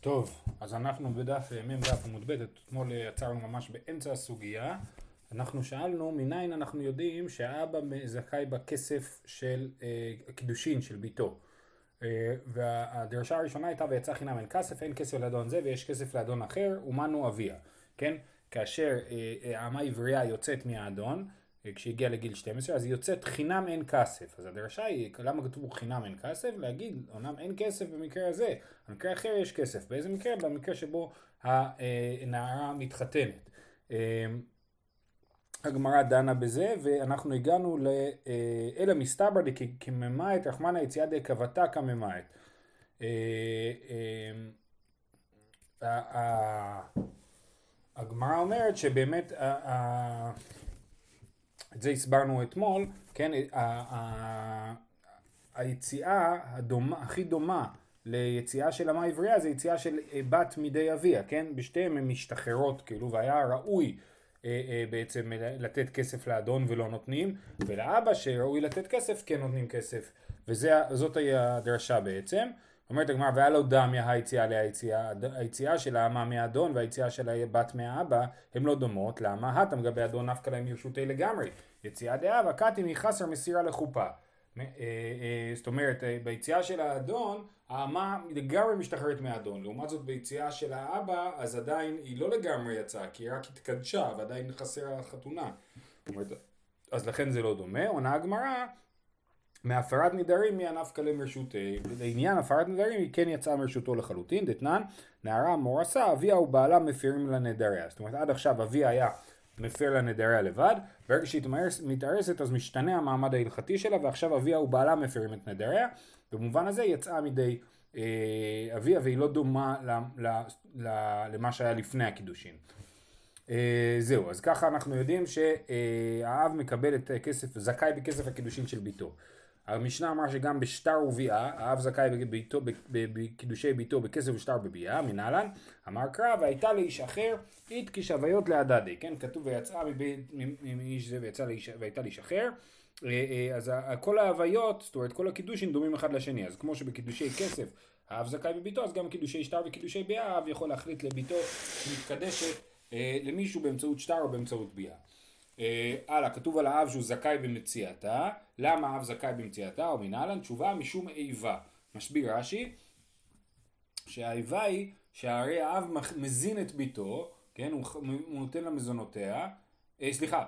טוב, אז אנחנו בדף מ"ד עמוד ב', אתמול עצרנו ממש באמצע הסוגיה. אנחנו שאלנו מניין אנחנו יודעים שהאבא זכאי בכסף של אה, קידושין של ביתו. אה, והדרשה הראשונה הייתה ויצא חינם אין כסף, אין כסף לאדון זה ויש כסף לאדון אחר, אומנו אביה. כן? כאשר אה, אה, עברייה יוצאת מהאדון, כשהגיע לגיל 12, אז היא יוצאת חינם אין כסף. אז הדרשה היא, למה כתוב חינם אין כסף? להגיד, אומנם אין כסף במקרה הזה, במקרה אחר יש כסף. באיזה מקרה? במקרה שבו הנערה מתחתנת. הגמרא דנה בזה, ואנחנו הגענו לאלה מסתברא דקממאית רחמנא יציאה דקבתה כממאית. הגמרא אומרת שבאמת את זה הסברנו אתמול, כן, היציאה הדומה, הכי דומה ליציאה של אמה עברייה זה יציאה של אה, בת מידי אביה, כן? בשתיהן הן משתחררות כאילו והיה ראוי אה, אה, בעצם לתת כסף לאדון ולא נותנים ולאבא שראוי לתת כסף כן נותנים כסף וזאת הדרשה בעצם אומרת הגמרא והיה לו דמיה היציאה ליציאה, היציאה של האמה מהאדון והיציאה של הבת מהאבא הן לא דומות, למה? הטם גבי אדון נפקא להם ירשותי לגמרי, יציאה דאבה קטי מחסר מסירה לחופה. אה, אה, זאת אומרת ביציאה של האדון האמה לגמרי משתחררת מהאדון, לעומת זאת ביציאה של האבא אז עדיין היא לא לגמרי יצאה כי היא רק התקדשה ועדיין חסר החתונה. אז לכן זה לא דומה, עונה הגמרא מהפרת נדרים מי הנפקא למרשות, לעניין הפרת נדרים היא כן יצאה מרשותו לחלוטין, דתנן, נערה מורסה, אביה ובעלה מפירים לנדריה. זאת אומרת עד עכשיו אביה היה מפר לנדריה לבד, ברגע שהיא מתארסת אז משתנה המעמד ההלכתי שלה ועכשיו אביה ובעלה מפירים את נדריה, במובן הזה יצאה מידי אה, אביה והיא לא דומה ל, ל, ל, למה שהיה לפני הקידושין. אה, זהו, אז ככה אנחנו יודעים שהאב מקבל את כסף, זכאי בכסף הקידושין של ביתו. המשנה אמרה שגם בשטר וביאה, האב זכאי בקידושי ביתו בכסף ושטר בביאה, מנהלן, אמר קרא, והייתה לאיש אחר, אית כשוויות להדדי, כן, כתוב ויצאה מאיש זה ויצא לאיש, והייתה לאיש אחר, אה, אה, אז כל ההוויות, זאת אומרת כל הקידושים דומים אחד לשני, אז כמו שבקידושי כסף האב זכאי בביתו, אז גם קידושי שטר וקידושי ביאה, האב יכול להחליט לביתו שמתקדשת אה, למישהו באמצעות שטר או באמצעות ביאה. אה, הלאה, כתוב על האב שהוא זכאי במציאתה, למה האב זכאי במציאתה או מנהלן? תשובה משום איבה. משביר רש"י, שהאיבה היא שהרי האב מזין את ביתו, כן, הוא, הוא נותן לה מזונותיה, אה, סליחה,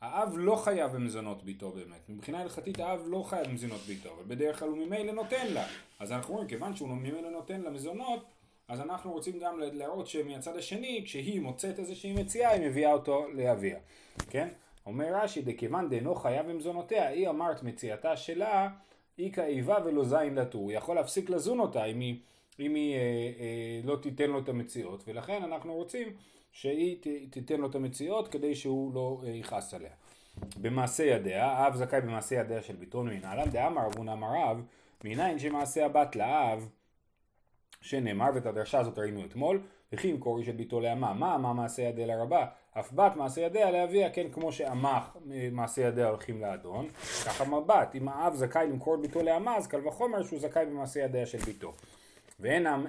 האב לא חייב במזונות ביתו באמת, מבחינה הלכתית האב לא חייב במזונות ביתו, אבל בדרך כלל הוא ממילא נותן לה, אז אנחנו רואים, כיוון שהוא ממילא נותן לה מזונות, אז אנחנו רוצים גם להראות שמהצד השני, כשהיא מוצאת איזושהי מציאה, היא מביאה אותו לאביה, כן? אומר רש"י, דכיוון דנו חייב במזונותיה, היא אמרת מציאתה שלה, היא כאיבה ולא זין לטור. הוא יכול להפסיק לזון אותה אם היא, אם היא אה, אה, לא תיתן לו את המציאות, ולכן אנחנו רוצים שהיא ת, תיתן לו את המציאות כדי שהוא לא אה, יכעס עליה. במעשה ידיה, אב זכאי במעשה ידיה של ביתון מנהלן, דאמר אבון אמר אב, מניין שמעשה הבת לאב שנאמר ואת הדרשה הזאת ראינו אתמול וכי אם קורי של ביתו לאמה מה אמה מעשה ידיה לרבה אף בת מעשה ידיה לאביה כן כמו שאמה מעשה ידיה הולכים לאדון. ככה מבט אם האב זכאי למכור ביתו לאמה אז קל וחומר שהוא זכאי במעשה ידיה של ביתו.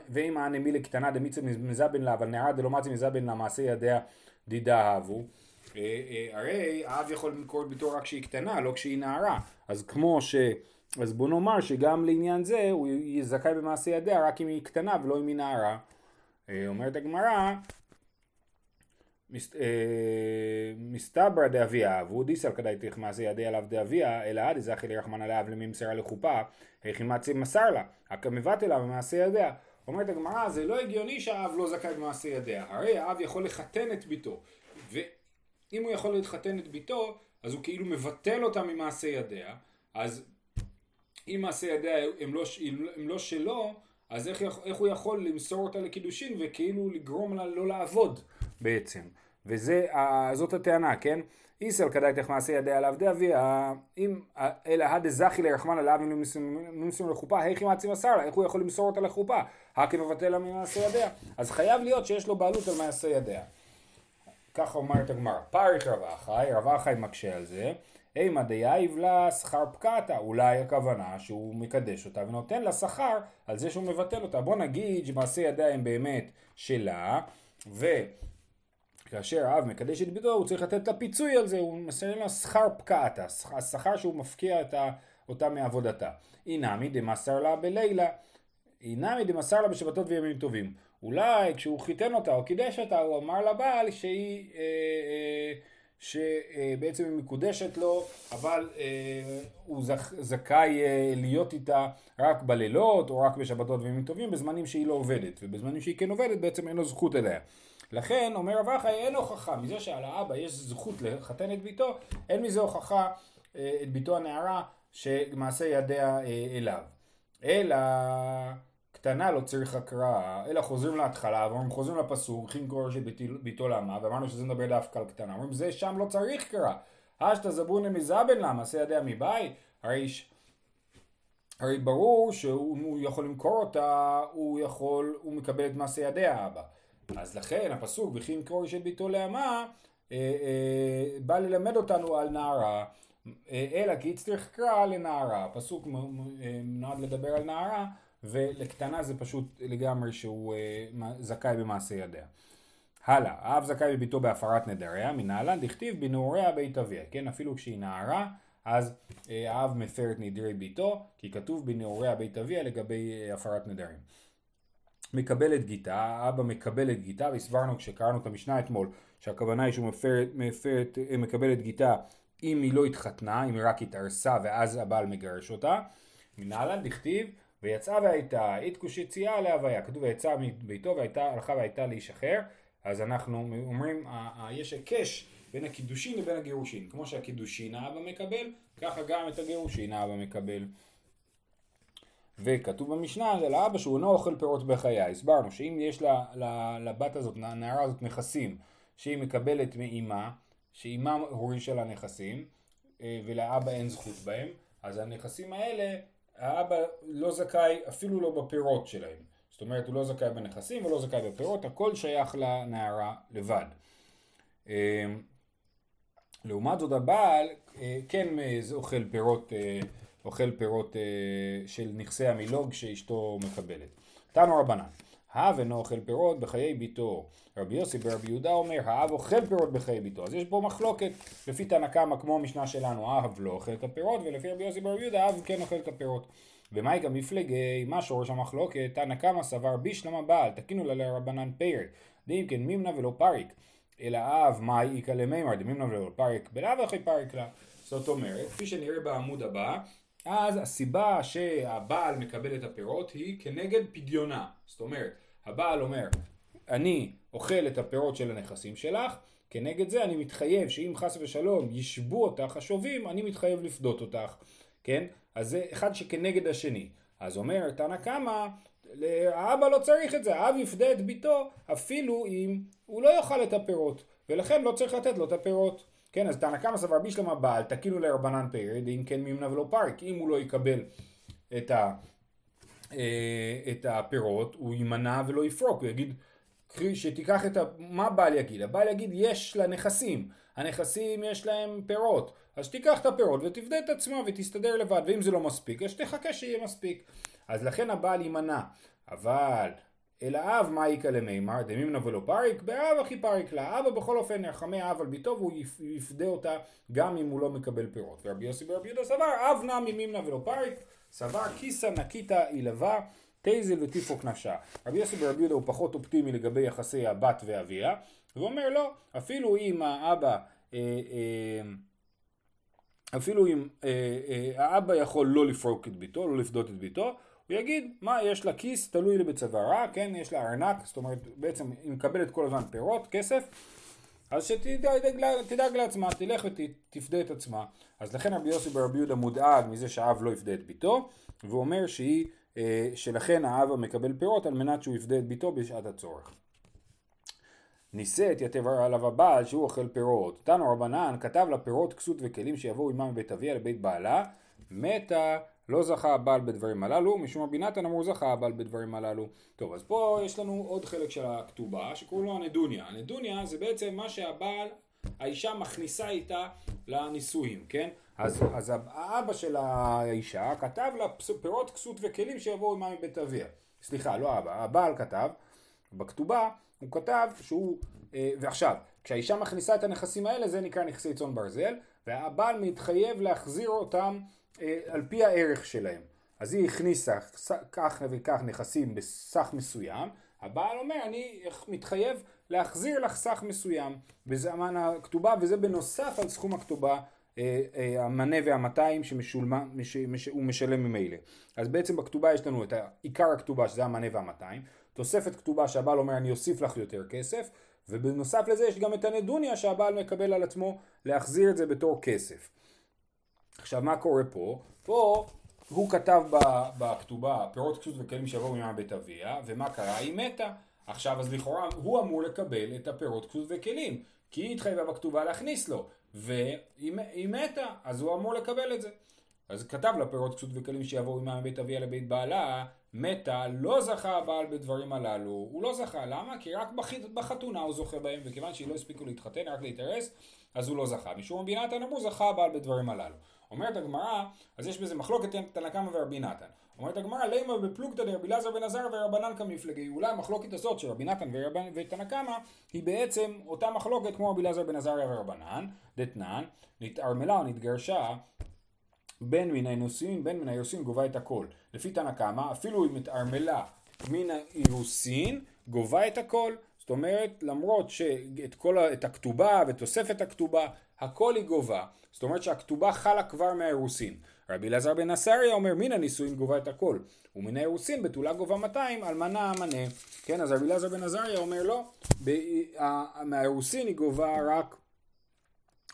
ואם האנמי לקטנה דמיצה מזבן לה אבל נערה דלא מצי מזבן לה מעשה ידיה דידה אהבו. אה, אה, הרי האב יכול למכור ביתו רק כשהיא קטנה לא כשהיא נערה. אז כמו ש... אז בוא נאמר שגם לעניין זה הוא יהיה זכאי במעשה ידיה רק אם היא קטנה ולא אם היא נערה. אומרת הגמרא, אה, מסתברא דאביה אבו דיסל כדאי תך מעשה ידיה עליו דאביה אלא עד זכי לרחמנא לאב למי מסרה לחופה איך אם מסר לה מבטל לה במעשה ידיה אומרת הגמרא זה לא הגיוני שהאב לא זכאי במעשה ידיה הרי האב יכול לחתן את ביתו ואם הוא יכול לחתן את ביתו אז הוא כאילו מבטל אותה ממעשה ידיה אז אם מעשה ידיה הם לא, הם לא שלו, אז איך, איך הוא יכול למסור אותה לקידושין וכאילו לגרום לה לא לעבוד בעצם. וזאת הטענה, כן? אי סלקא דעתך מעשה ידיה לאו דאביה, אלא הא דזכי ליה רחמנא לאב אם נמסור לחופה, היכי מצי מסר לה, איך הוא יכול למסור אותה לחופה? הא קא מבטל לה ממעשה ידיה. אז חייב להיות שיש לו בעלות על מעשה ידיה. ככה אומרת הגמרא, פריך רב אחאי, רב אחאי מקשה על זה, אימא דיהיב לה שכר פקעתה, אולי הכוונה שהוא מקדש אותה ונותן לה שכר על זה שהוא מבטל אותה. בוא נגיד שמעשה ידיה הם באמת שלה, וכאשר האב מקדש את ביתו הוא צריך לתת לה פיצוי על זה, הוא מסיים לה שכר פקעתה, השכר שהוא מפקיע אותה מעבודתה. אינמי דמסר לה בלילה, אינמי דמסר לה בשבתות וימים טובים. אולי כשהוא חיתן אותה או קידש אותה הוא אמר לבעל שהיא אה, אה, שבעצם היא מקודשת לו, אבל אה, הוא זכ, זכאי להיות איתה רק בלילות או רק בשבתות וימים טובים בזמנים שהיא לא עובדת, ובזמנים שהיא כן עובדת בעצם אין לו זכות אליה. לכן אומר רב אחי אין הוכחה מזה שעל האבא יש זכות לחתן את ביתו, אין מזה הוכחה את ביתו הנערה שמעשה ידיה אליו. אלא קטנה לא צריך הקראה, אלא חוזרים להתחלה, ואומרים חוזרים לפסוק, הולכים קורא של ביתו למה, ואמרנו שזה מדבר דווקא על קטנה, אומרים זה שם לא צריך קראה, אשתא זבונה מזבן למה, ידיה מבית, הרי, הרי ברור שהוא יכול למכור אותה, הוא יכול, הוא מקבל את מעשה ידיה האבא, אז לכן הפסוק וכי קורא של ביתו לאמה, אה, אה, בא ללמד אותנו על נערה, אה, אלא כי צריך קרא לנערה, הפסוק נועד לדבר על נערה ולקטנה זה פשוט לגמרי שהוא אה, זכאי במעשה ידיה. הלאה, האב זכאי בביתו בהפרת נדריה, מנהלן דכתיב בנעוריה בית אביה, כן, אפילו כשהיא נערה, אז אה, האב מפר את נדרי ביתו, כי כתוב בנעוריה בית אביה לגבי אה, הפרת נדרים. מקבל את גיתה, האבא מקבל את גיתה, והסברנו כשקראנו את המשנה אתמול, שהכוונה היא שהוא מפר, מפר, מקבל את גיתה אם היא לא התחתנה, אם היא רק התארסה ואז הבעל מגרש אותה. מנהלן דכתיב ויצאה והייתה, איתקוש יציאה להוויה, כתוב ויצאה מביתו והייתה, הלכה והייתה לאיש אחר, אז אנחנו אומרים, יש היקש בין הקידושין לבין הגירושין, כמו שהקידושין האבא מקבל, ככה גם את הגירושין האבא מקבל. וכתוב במשנה על האבא שהוא אינו אוכל פירות בחיי, הסברנו שאם יש לבת הזאת, לנערה הזאת נכסים שהיא מקבלת מאימה, שאימה הורישה לה נכסים, אה, ולאבא אין זכות בהם, אז הנכסים האלה האבא לא זכאי אפילו לא בפירות שלהם. זאת אומרת, הוא לא זכאי בנכסים ולא זכאי בפירות, הכל שייך לנערה לבד. אמ, לעומת זאת הבעל אה, כן אוכל פירות, אה, אוכל פירות אה, של נכסי המילוג שאשתו מקבלת. תנו רבנן, האב אינו אוכל פירות בחיי ביתו. רבי יוסי ברבי יהודה אומר, האב אוכל פירות בחיי ביתו. אז יש פה מחלוקת לפי תנא קמא כמו המשנה שלנו, האב לא אוכל את הפירות, ולפי רבי יוסי ברבי יהודה, האב כן אוכל את הפירות. ומאי גם מפלגי, מה שורש המחלוקת? תנא קמא סבר בישלמה בעל, תקינו לה לרבנן פרק. דאם כן מימנה ולא פריק. אלא אב מאי איכא למימר דמימנה ולא פריק, בלאו הכי פריק לה. זאת אומרת, כפי שנראה בעמוד הבא, אז הסיבה שהבעל מקבל את הפירות היא כנגד פדיונה. זאת אומרת, הבעל אומר, אני אוכל את הפירות של הנכסים שלך, כנגד זה אני מתחייב שאם חס ושלום ישבו אותך השובים, אני מתחייב לפדות אותך, כן? אז זה אחד שכנגד השני. אז אומר תנא קמא, האבא לא צריך את זה, האב יפדה את ביתו אפילו אם הוא לא יאכל את הפירות, ולכן לא צריך לתת לו את הפירות. כן, אז תנא קמא סבר בישלמה הבעל, תקינו לרבנן פרד, אם כן מימנה ולא פרק, אם הוא לא יקבל את ה... אה, את הפירות, הוא יימנע ולא יפרוק, הוא יגיד, שתיקח את ה... מה בעל יגיד? הבעל יגיד, יש לה נכסים, הנכסים יש להם פירות, אז תיקח את הפירות ותפדה את עצמה ותסתדר לבד, ואם זה לא מספיק, אז תחכה שיהיה מספיק. אז לכן הבעל יימנע, אבל אל האב מה יקא למימר, דמימנה ולא פריק, באב הכי פריק לה, אבא בכל אופן ירחמי האב על ביתו והוא יפדה אותה גם אם הוא לא מקבל פירות. ורבי יוסי ברבי יהודה סבר, אב נע ממימנה ולא פריק, סבר כיסא נקיתא אילבה תייזל וטיפוק נפשה. רבי יוסי ברבי יהודה הוא פחות אופטימי לגבי יחסי הבת ואביה, ואומר לא, אפילו אם האבא, אה, אה, אפילו אם אה, האבא יכול לא לפרוק את ביתו, לא לפדות את ביתו, הוא יגיד, מה, יש לה כיס, תלוי לי בצווארה, כן, יש לה ארנק, זאת אומרת, בעצם היא מקבלת כל הזמן פירות, כסף, אז שתדאג לעצמה, תלך ותפדה את עצמה. אז לכן רבי יוסי ברבי יהודה מודאג מזה שהאב לא יפדה את ביתו, והוא אומר שהיא, אה, שלכן האב מקבל פירות על מנת שהוא יפדה את ביתו בשעת הצורך. נישאת יתב עליו הבעל שהוא אוכל פירות. תנו רבנן כתב לה פירות כסות וכלים שיבואו עמם מבית אביה לבית בעלה, מתה לא זכה הבעל בדברים הללו, משום רבי נתן אמור זכה הבעל בדברים הללו. טוב, אז פה יש לנו עוד חלק של הכתובה שקוראים לו הנדוניה. הנדוניה זה בעצם מה שהבעל האישה מכניסה איתה לנישואים, כן? אז, אז האבא של האישה כתב לה פירות כסות וכלים שיבואו עמה מבית אביה. סליחה, לא האבא, הבעל כתב, בכתובה הוא כתב שהוא, אה, ועכשיו, כשהאישה מכניסה את הנכסים האלה זה נקרא נכסי צאן ברזל, והבעל מתחייב להחזיר אותם על פי הערך שלהם. אז היא הכניסה כך וכך נכסים בסך מסוים, הבעל אומר אני מתחייב להחזיר לך סך מסוים, וזה אמן הכתובה, וזה בנוסף על סכום הכתובה אה, אה, המנה והמאתיים שהוא משלם ממילא. אז בעצם בכתובה יש לנו את עיקר הכתובה שזה המנה והמאתיים, תוספת כתובה שהבעל אומר אני אוסיף לך יותר כסף, ובנוסף לזה יש גם את הנדוניה שהבעל מקבל על עצמו להחזיר את זה בתור כסף. עכשיו מה קורה פה? פה הוא כתב בכתובה פירות כסות וכלים שיבואו ממעם בית אביה, ומה קרה? היא מתה. עכשיו אז לכאורה הוא אמור לקבל את הפירות כסות וכלים, כי היא התחייבה בכתובה להכניס לו, והיא מתה, אז הוא אמור לקבל את זה. אז כתב לה פירות כסות וכלים שיבואו ממעם בית אביה לבית בעלה, מתה, לא זכה הבעל בדברים הללו, הוא לא זכה, למה? כי רק בחתונה הוא זוכה בהם, וכיוון שהיא לא הספיקו להתחתן, רק להתארס, אז הוא לא זכה. משום נתן אמרו, זכה הבעל בדברים הללו. אומרת הגמרא, אז יש בזה מחלוקת תנא קמא ורבי נתן. אומרת הגמרא, לימה בפלוגתא דרבי אלעזר בן עזר ורבנן כמפלגי. אולי המחלוקת הזאת של רבי נתן ותנא קמא היא בעצם אותה מחלוקת כמו רבי אלעזר בן עזריה ורבנן, דתנן, נתערמלה או נתגרשה בין מן האנוסים בין מן האירוסין גובה את הכל. לפי תנא קמא, אפילו אם התערמלה מן האירוסין, גובה את הכל. זאת אומרת, למרות שאת כל, את הכתובה ותוספת הכתובה, הכל היא גובה. זאת אומרת שהכתובה חלה כבר מהאירוסין. רבי אלעזר בן עשריה אומר מן הנישואין גובה את הכל ומן האירוסין בתולה גובה 200 אלמנה המנה כן אז רבי אלעזר בן עזריה אומר לא מהאירוסין היא גובה רק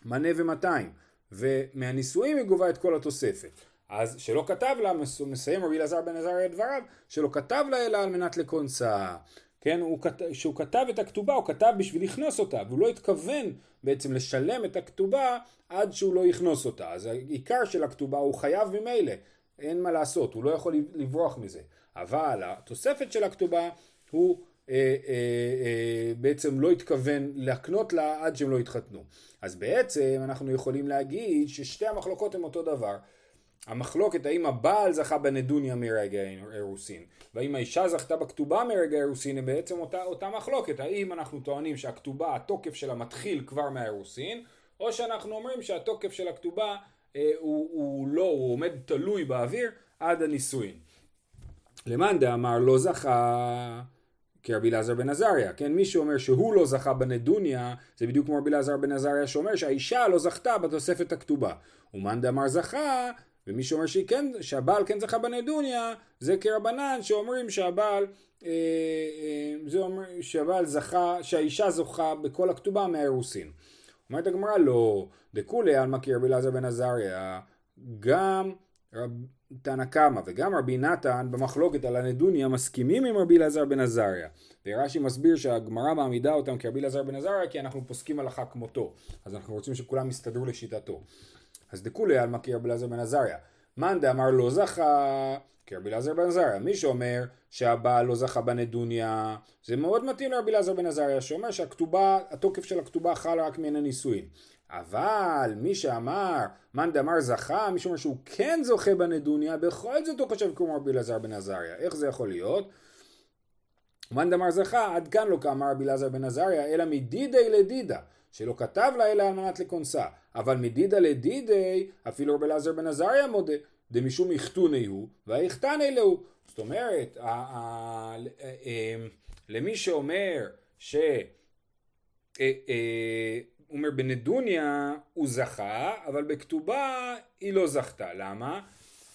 מנה ומאתיים ומהנישואים היא גובה את כל התוספת. אז שלא כתב לה, מסיים רבי אלעזר בן עזריה את דבריו, שלא כתב לה אלא על מנת לקונסה. כן, כשהוא כתב את הכתובה, הוא כתב בשביל לכנוס אותה, והוא לא התכוון בעצם לשלם את הכתובה עד שהוא לא יכנוס אותה. אז העיקר של הכתובה הוא חייב ממילא, אין מה לעשות, הוא לא יכול לברוח מזה. אבל התוספת של הכתובה הוא אה, אה, אה, בעצם לא התכוון להקנות לה עד שהם לא יתחתנו. אז בעצם אנחנו יכולים להגיד ששתי המחלוקות הן אותו דבר. המחלוקת האם הבעל זכה בנדוניה מרגע האירוסין והאם האישה זכתה בכתובה מרגע האירוסין היא בעצם אותה, אותה מחלוקת האם אנחנו טוענים שהכתובה התוקף שלה מתחיל כבר מהאירוסין או שאנחנו אומרים שהתוקף של הכתובה אה, הוא, הוא לא, הוא עומד תלוי באוויר עד הנישואין. למאן דאמר לא זכה כרבי אלעזר בן עזריה, כן? מי שאומר שהוא לא זכה בנדוניה, זה בדיוק כמו רבי אלעזר בן עזריה שאומר שהאישה לא זכתה בתוספת הכתובה. ומאן דאמר זכה, ומי שאומר כן, שהבעל כן זכה בנדוניה, זה כרבנן שאומרים שהבעל, אה, אה, זה אומר שהבעל זכה, שהאישה זוכה בכל הכתובה מהאירוסין. אומרת הגמרא לא, דכולי עלמא כרבי אלעזר בן עזריה, גם רב, תנא קמא וגם רבי נתן במחלוקת על הנדוניה מסכימים עם רבי אלעזר בן עזריה. ורש"י מסביר שהגמרא מעמידה אותם כרבי אלעזר בן עזריה כי אנחנו פוסקים הלכה כמותו. אז אנחנו רוצים שכולם יסתדרו לשיטתו. אז דכולי עלמא כרבי אלעזר בן עזריה. מאן דאמר לא זכה כרבי אלעזר בן עזריה. מי שאומר שהבעל לא זכה בנדוניה, זה מאוד מתאים לרבי אלעזר בן עזריה שאומר שהכתובה, התוקף של הכתובה חל רק מן הנישואין. אבל מי שאמר, מאן דאמר זכה, מי שאומר שהוא כן זוכה בנדוניה, בכל זאת הוא חושב כמו רבי אלעזר בן עזריה. איך זה יכול להיות? מאן דאמר זכה, עד כאן לא כאמר רבי אלעזר בן עזריה, אלא מדידי לדידה, שלא כתב לה אלא על מנת לכונסה. אבל מדידה לדידי, אפילו רבי אלעזר בן עזריה מודה, דמשום יחתוני הוא, והיחתני להו. זאת אומרת, אה, למי שאומר ש... אה, אה, הוא אומר בנדוניה הוא זכה, אבל בכתובה היא לא זכתה. למה?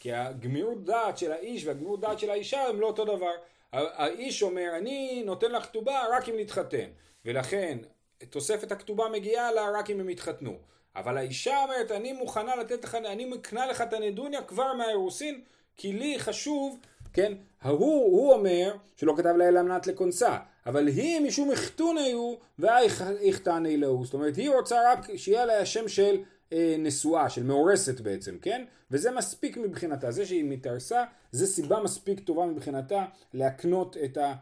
כי הגמירות דעת של האיש והגמירות דעת של האישה הם לא אותו דבר. האיש אומר, אני נותן לך כתובה רק אם נתחתן. ולכן תוספת הכתובה מגיעה לה רק אם הם יתחתנו. אבל האישה אומרת, אני מוכנה לתת לך, אני מקנה לך את הנדוניה כבר מהאירוסין, כי לי חשוב כן? ההוא, הוא אומר שלא כתב לה אלא מנת לכונסה, אבל היא משום החתוני הוא והיכתני להו, זאת אומרת היא רוצה רק שיהיה לה השם של אה, נשואה, של מאורסת בעצם, כן? וזה מספיק מבחינתה, זה שהיא מתארסה, זה סיבה מספיק טובה מבחינתה להקנות את, ה,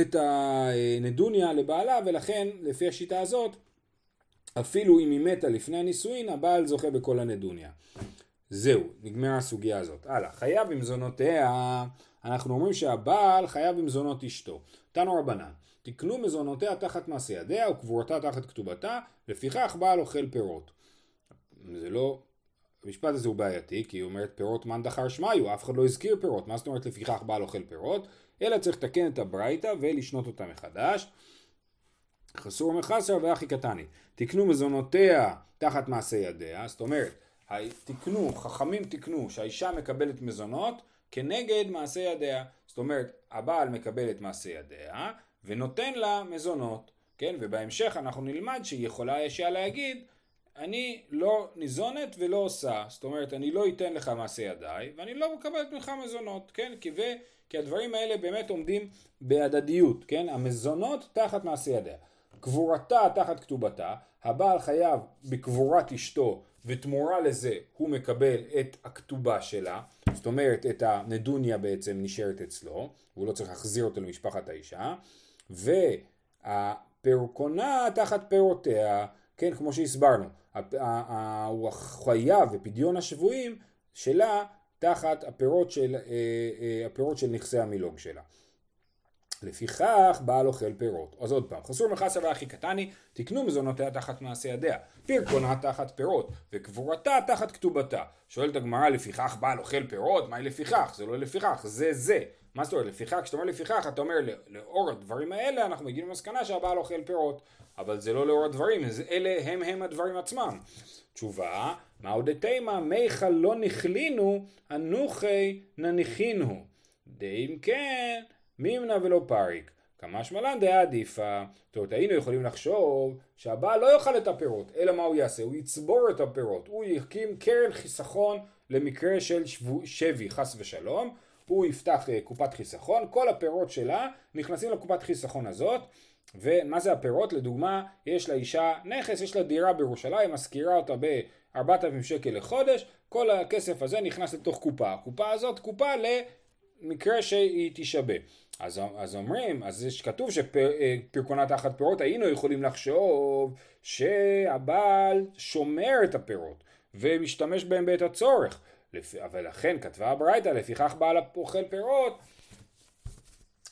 את הנדוניה לבעלה, ולכן לפי השיטה הזאת אפילו אם היא מתה לפני הנישואין, הבעל זוכה בכל הנדוניה. זהו, נגמרה הסוגיה הזאת. הלאה, חייב במזונותיה, אנחנו אומרים שהבעל חייב במזונות אשתו. תנו רבנן, תקנו מזונותיה תחת מעשה ידיה וקבורתה תחת כתובתה, לפיכך בעל אוכל פירות. זה לא, המשפט הזה הוא בעייתי, כי היא אומרת פירות מאן דחר שמיו, אף אחד לא הזכיר פירות, מה זאת אומרת לפיכך בעל אוכל פירות? אלא צריך לתקן את הברייתא ולשנות אותה מחדש. חסור מחסר ואחי קטני. תקנו מזונותיה תחת מעשה ידיה, זאת אומרת, תקנו, חכמים תקנו שהאישה מקבלת מזונות כנגד מעשה ידיה. זאת אומרת, הבעל מקבל את מעשה ידיה ונותן לה מזונות, כן? ובהמשך אנחנו נלמד שהיא יכולה האישה להגיד אני לא ניזונת ולא עושה, זאת אומרת אני לא אתן לך מעשה ידיי ואני לא מקבלת ממך מזונות, כן? כי, כי הדברים האלה באמת עומדים בהדדיות, כן? המזונות תחת מעשה ידיה. קבורתה תחת כתובתה, הבעל חייב בקבורת אשתו ותמורה לזה הוא מקבל את הכתובה שלה, זאת אומרת את הנדוניה בעצם נשארת אצלו, הוא לא צריך להחזיר אותו למשפחת האישה, והפרקונה תחת פירותיה, כן? כמו שהסברנו, הוא חייב בפדיון השבויים שלה תחת הפירות של, אה, אה, הפירות של נכסי המילוג שלה. לפיכך בעל אוכל פירות. אז עוד פעם, חסור מחסה ואחי קטני, תקנו מזונותיה תחת מעשה ידיה, פרקונה תחת פירות, וקבורתה תחת כתובתה. שואלת הגמרא, לפיכך בעל אוכל פירות? מהי לפיכך? זה לא לפיכך, זה זה. מה זאת אומרת? לפיכך, כשאתה אומר לפיכך, אתה אומר לאור הדברים האלה, אנחנו מגיעים למסקנה שהבעל אוכל פירות. אבל זה לא לאור הדברים, אלה הם הם הדברים עצמם. תשובה, מהו דתימה מיכל לא נכלינו, אנוכי נניחינו. די כן, מימנה ולא פריק. כמה שמלן דעה עדיפה. זאת אומרת, היינו יכולים לחשוב שהבעל לא יאכל את הפירות, אלא מה הוא יעשה? הוא יצבור את הפירות. הוא יקים קרן חיסכון למקרה של שבי, חס ושלום. הוא יפתח uh, קופת חיסכון, כל הפירות שלה נכנסים לקופת חיסכון הזאת. ומה זה הפירות? לדוגמה, יש לאישה נכס, יש לה דירה בירושלים, משכירה אותה ב-4,000 שקל לחודש, כל הכסף הזה נכנס לתוך קופה. הקופה הזאת קופה למקרה שהיא תישבה. אז, אז אומרים, אז יש כתוב שפרקונה תחת פירות, היינו יכולים לחשוב שהבעל שומר את הפירות ומשתמש בהם בעת הצורך. אבל לכן כתבה הברייתא, לפיכך בעל אוכל פירות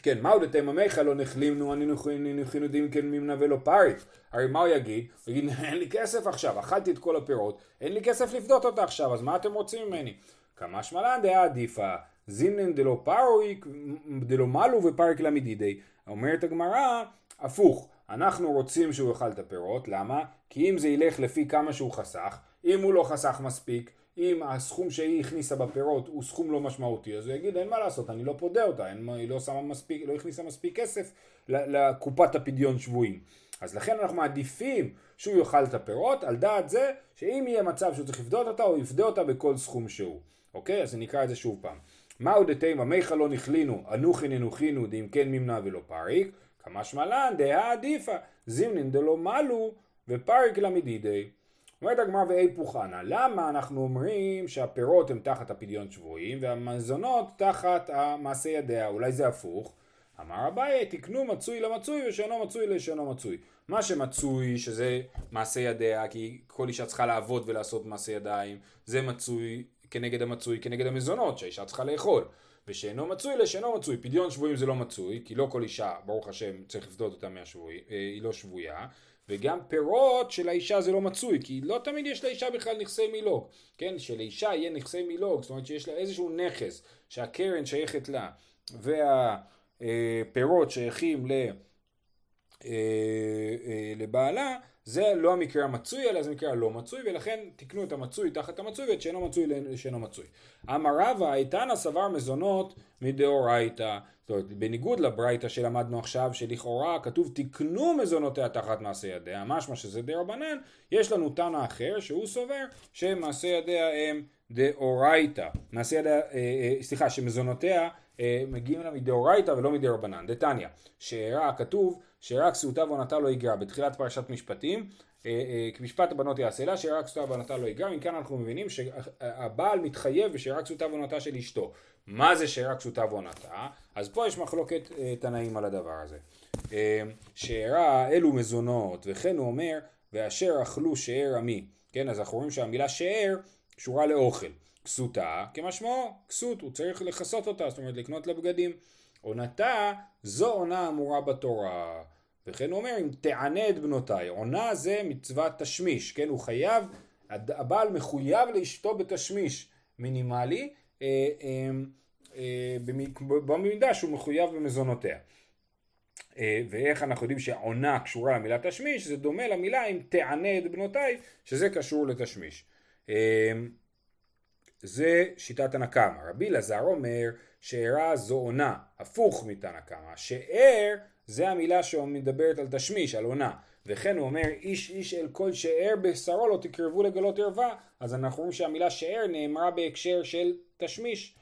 כן, מהו דתיממיך לא נחלימנו, אני נכינו דין כן מימנה ולא פריק. הרי מה הוא יגיד? הוא יגיד, אין לי כסף עכשיו, אכלתי את כל הפירות, אין לי כסף לפדות אותה עכשיו, אז מה אתם רוצים ממני? כמה שמלן דעה עדיפה, זימנן דלא פרויק, דלא מלו ופריק למדידי. אומרת הגמרא, הפוך, אנחנו רוצים שהוא יאכל את הפירות, למה? כי אם זה ילך לפי כמה שהוא חסך, אם הוא לא חסך מספיק, אם הסכום שהיא הכניסה בפירות הוא סכום לא משמעותי, אז הוא יגיד אין מה לעשות, אני לא פודה אותה, אין, היא לא, מספיק, לא הכניסה מספיק כסף לקופת הפדיון שבויים. אז לכן אנחנו מעדיפים שהוא יאכל את הפירות, על דעת זה שאם יהיה מצב שהוא צריך לפדות אותה, הוא יפדה אותה בכל סכום שהוא. אוקיי? אז נקרא את זה שוב פעם. מהו דתימה מיכה לא נכלינו, אנוכין אנוכינו, דאם כן מימנה ולא פריק, כמה שמלן דהא עדיפה, זימנין דלא מלו ופריק למדידי. אומרת הגמרא ואי פוחנה, למה אנחנו אומרים שהפירות הם תחת הפדיון שבויים והמזונות תחת המעשה ידיה, אולי זה הפוך? אמר אביי, תקנו מצוי למצוי ושאינו מצוי לשאינו מצוי. מה שמצוי, שזה מעשה ידיה, כי כל אישה צריכה לעבוד ולעשות מעשה ידיים, זה מצוי כנגד המצוי, כנגד המזונות שהאישה צריכה לאכול. ושאינו מצוי לשאינו מצוי. פדיון שבויים זה לא מצוי, כי לא כל אישה, ברוך השם, צריך לפדות אותה מהשבוי, אה, היא לא שבויה. וגם פירות של האישה זה לא מצוי, כי לא תמיד יש לאישה בכלל נכסי מילוג, כן? שלאישה יהיה נכסי מילוג, זאת אומרת שיש לה איזשהו נכס שהקרן שייכת לה, והפירות שייכים. אה, אה, לבעלה, זה לא המקרה המצוי, אלא זה המקרה הלא מצוי, ולכן תקנו את המצוי תחת המצוי ואת שאינו מצוי לשאינו מצוי. אמר רבא, איתנא סבר מזונות מדאורייתא. זאת אומרת, בניגוד לברייתא שלמדנו עכשיו, שלכאורה כתוב תקנו מזונותיה תחת מעשה ידיה, משמע שזה דרבנן, יש לנו תנא אחר שהוא סובר שמעשה ידיה הם דאורייתא. מעשה ידיה, אה, אה, סליחה, שמזונותיה אה, מגיעים לה מדאורייתא ולא מדרבנן. דתניא, שאירע כתוב שרק כסותה ועונתה לא יגרע, בתחילת פרשת משפטים, אה, אה, משפט הבנות יעשה לה, שרק כסותה ועונתה לא יגרע, מכאן אנחנו מבינים שהבעל מתחייב בשרק כסותה ועונתה של אשתו. מה זה שרק כסותה ועונתה? אז פה יש מחלוקת תנאים על הדבר הזה. שאירע אלו מזונות, וכן הוא אומר, ואשר אכלו שאר עמי. כן, אז אנחנו רואים שהמילה שאר קשורה לאוכל. כסותה, כמשמעו, כסות, הוא צריך לכסות אותה, זאת אומרת לקנות לה בגדים. עונתה, זו עונה אמורה בתורה. וכן הוא אומר, אם תענה את בנותיי, עונה זה מצוות תשמיש, כן, הוא חייב, הבעל מחויב לאשתו בתשמיש מינימלי, אה, אה, אה, במידה שהוא מחויב במזונותיה. אה, ואיך אנחנו יודעים שעונה קשורה למילה תשמיש, זה דומה למילה אם תענה את בנותיי, שזה קשור לתשמיש. אה, זה שיטת הנקמה. רבי אלעזר אומר שארה זו עונה, הפוך מתנא קמא. שאר זה המילה שמדברת על תשמיש, על עונה. וכן הוא אומר איש איש אל כל שאר בשרו לא תקרבו לגלות ערווה. אז אנחנו רואים שהמילה שאר נאמרה בהקשר של תשמיש.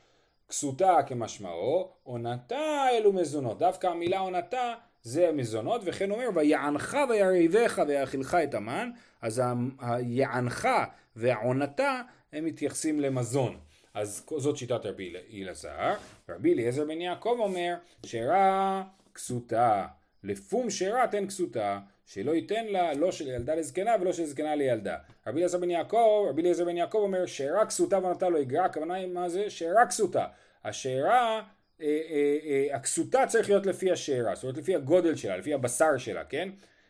כסותה כמשמעו, עונתה אלו מזונות. דווקא המילה עונתה זה המזונות, וכן אומר ויענך וירעבך ויאכילך את המן, אז היענך והעונתה הם מתייחסים למזון. אז זאת שיטת רבי אלעזר. רבי אליעזר בן יעקב אומר שרע כסותה, לפום שרע תן כסותה, שלא ייתן לה לא של ילדה לזקנה ולא של זקנה לילדה. רבי אליעזר בן יעקב, רבי אליעזר בן יעקב אומר שרע כסותה ונתה לו יגרע, הכוונה היא מה זה? שרע כסותה. השארה, אה, אה, אה, הכסותה צריך להיות לפי השארה, זאת אומרת לפי הגודל שלה, לפי הבשר שלה, כן?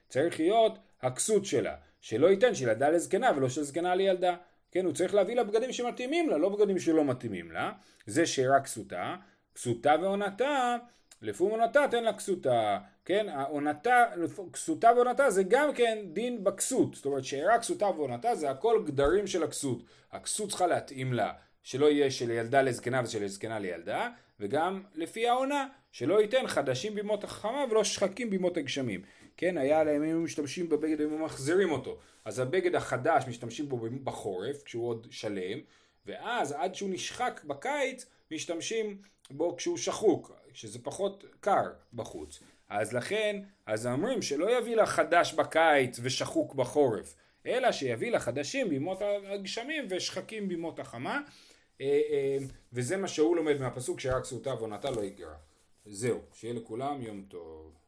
צריך להיות הכסות שלה, שלא ייתן של ילדה לזקנה ולא של זקנה לילדה. כן, הוא צריך להביא לה בגדים שמתאימים לה, לא בגדים שלא מתאימים לה. זה שארה כסותה, כסותה ועונתה, לפום עונתה תן לה כסותה, כן, העונתה, כסותה ועונתה זה גם כן דין בכסות, זאת אומרת שארה כסותה ועונתה זה הכל גדרים של הכסות, הכסות צריכה להתאים לה, שלא יהיה של ילדה לזקנה ושל זקנה לילדה, וגם לפי העונה, שלא ייתן חדשים בימות החכמה ולא שחקים בימות הגשמים. כן, היה להם, הם משתמשים בבגד, הם מחזירים אותו. אז הבגד החדש משתמשים בו בחורף, כשהוא עוד שלם, ואז עד שהוא נשחק בקיץ, משתמשים בו כשהוא שחוק, שזה פחות קר בחוץ. אז לכן, אז אומרים שלא יביא לה חדש בקיץ ושחוק בחורף, אלא שיביא לה חדשים בימות הגשמים ושחקים בימות החמה. אה, אה, וזה מה שהוא לומד מהפסוק שרק סוטה ועונתה לא יגרע. זהו, שיהיה לכולם יום טוב.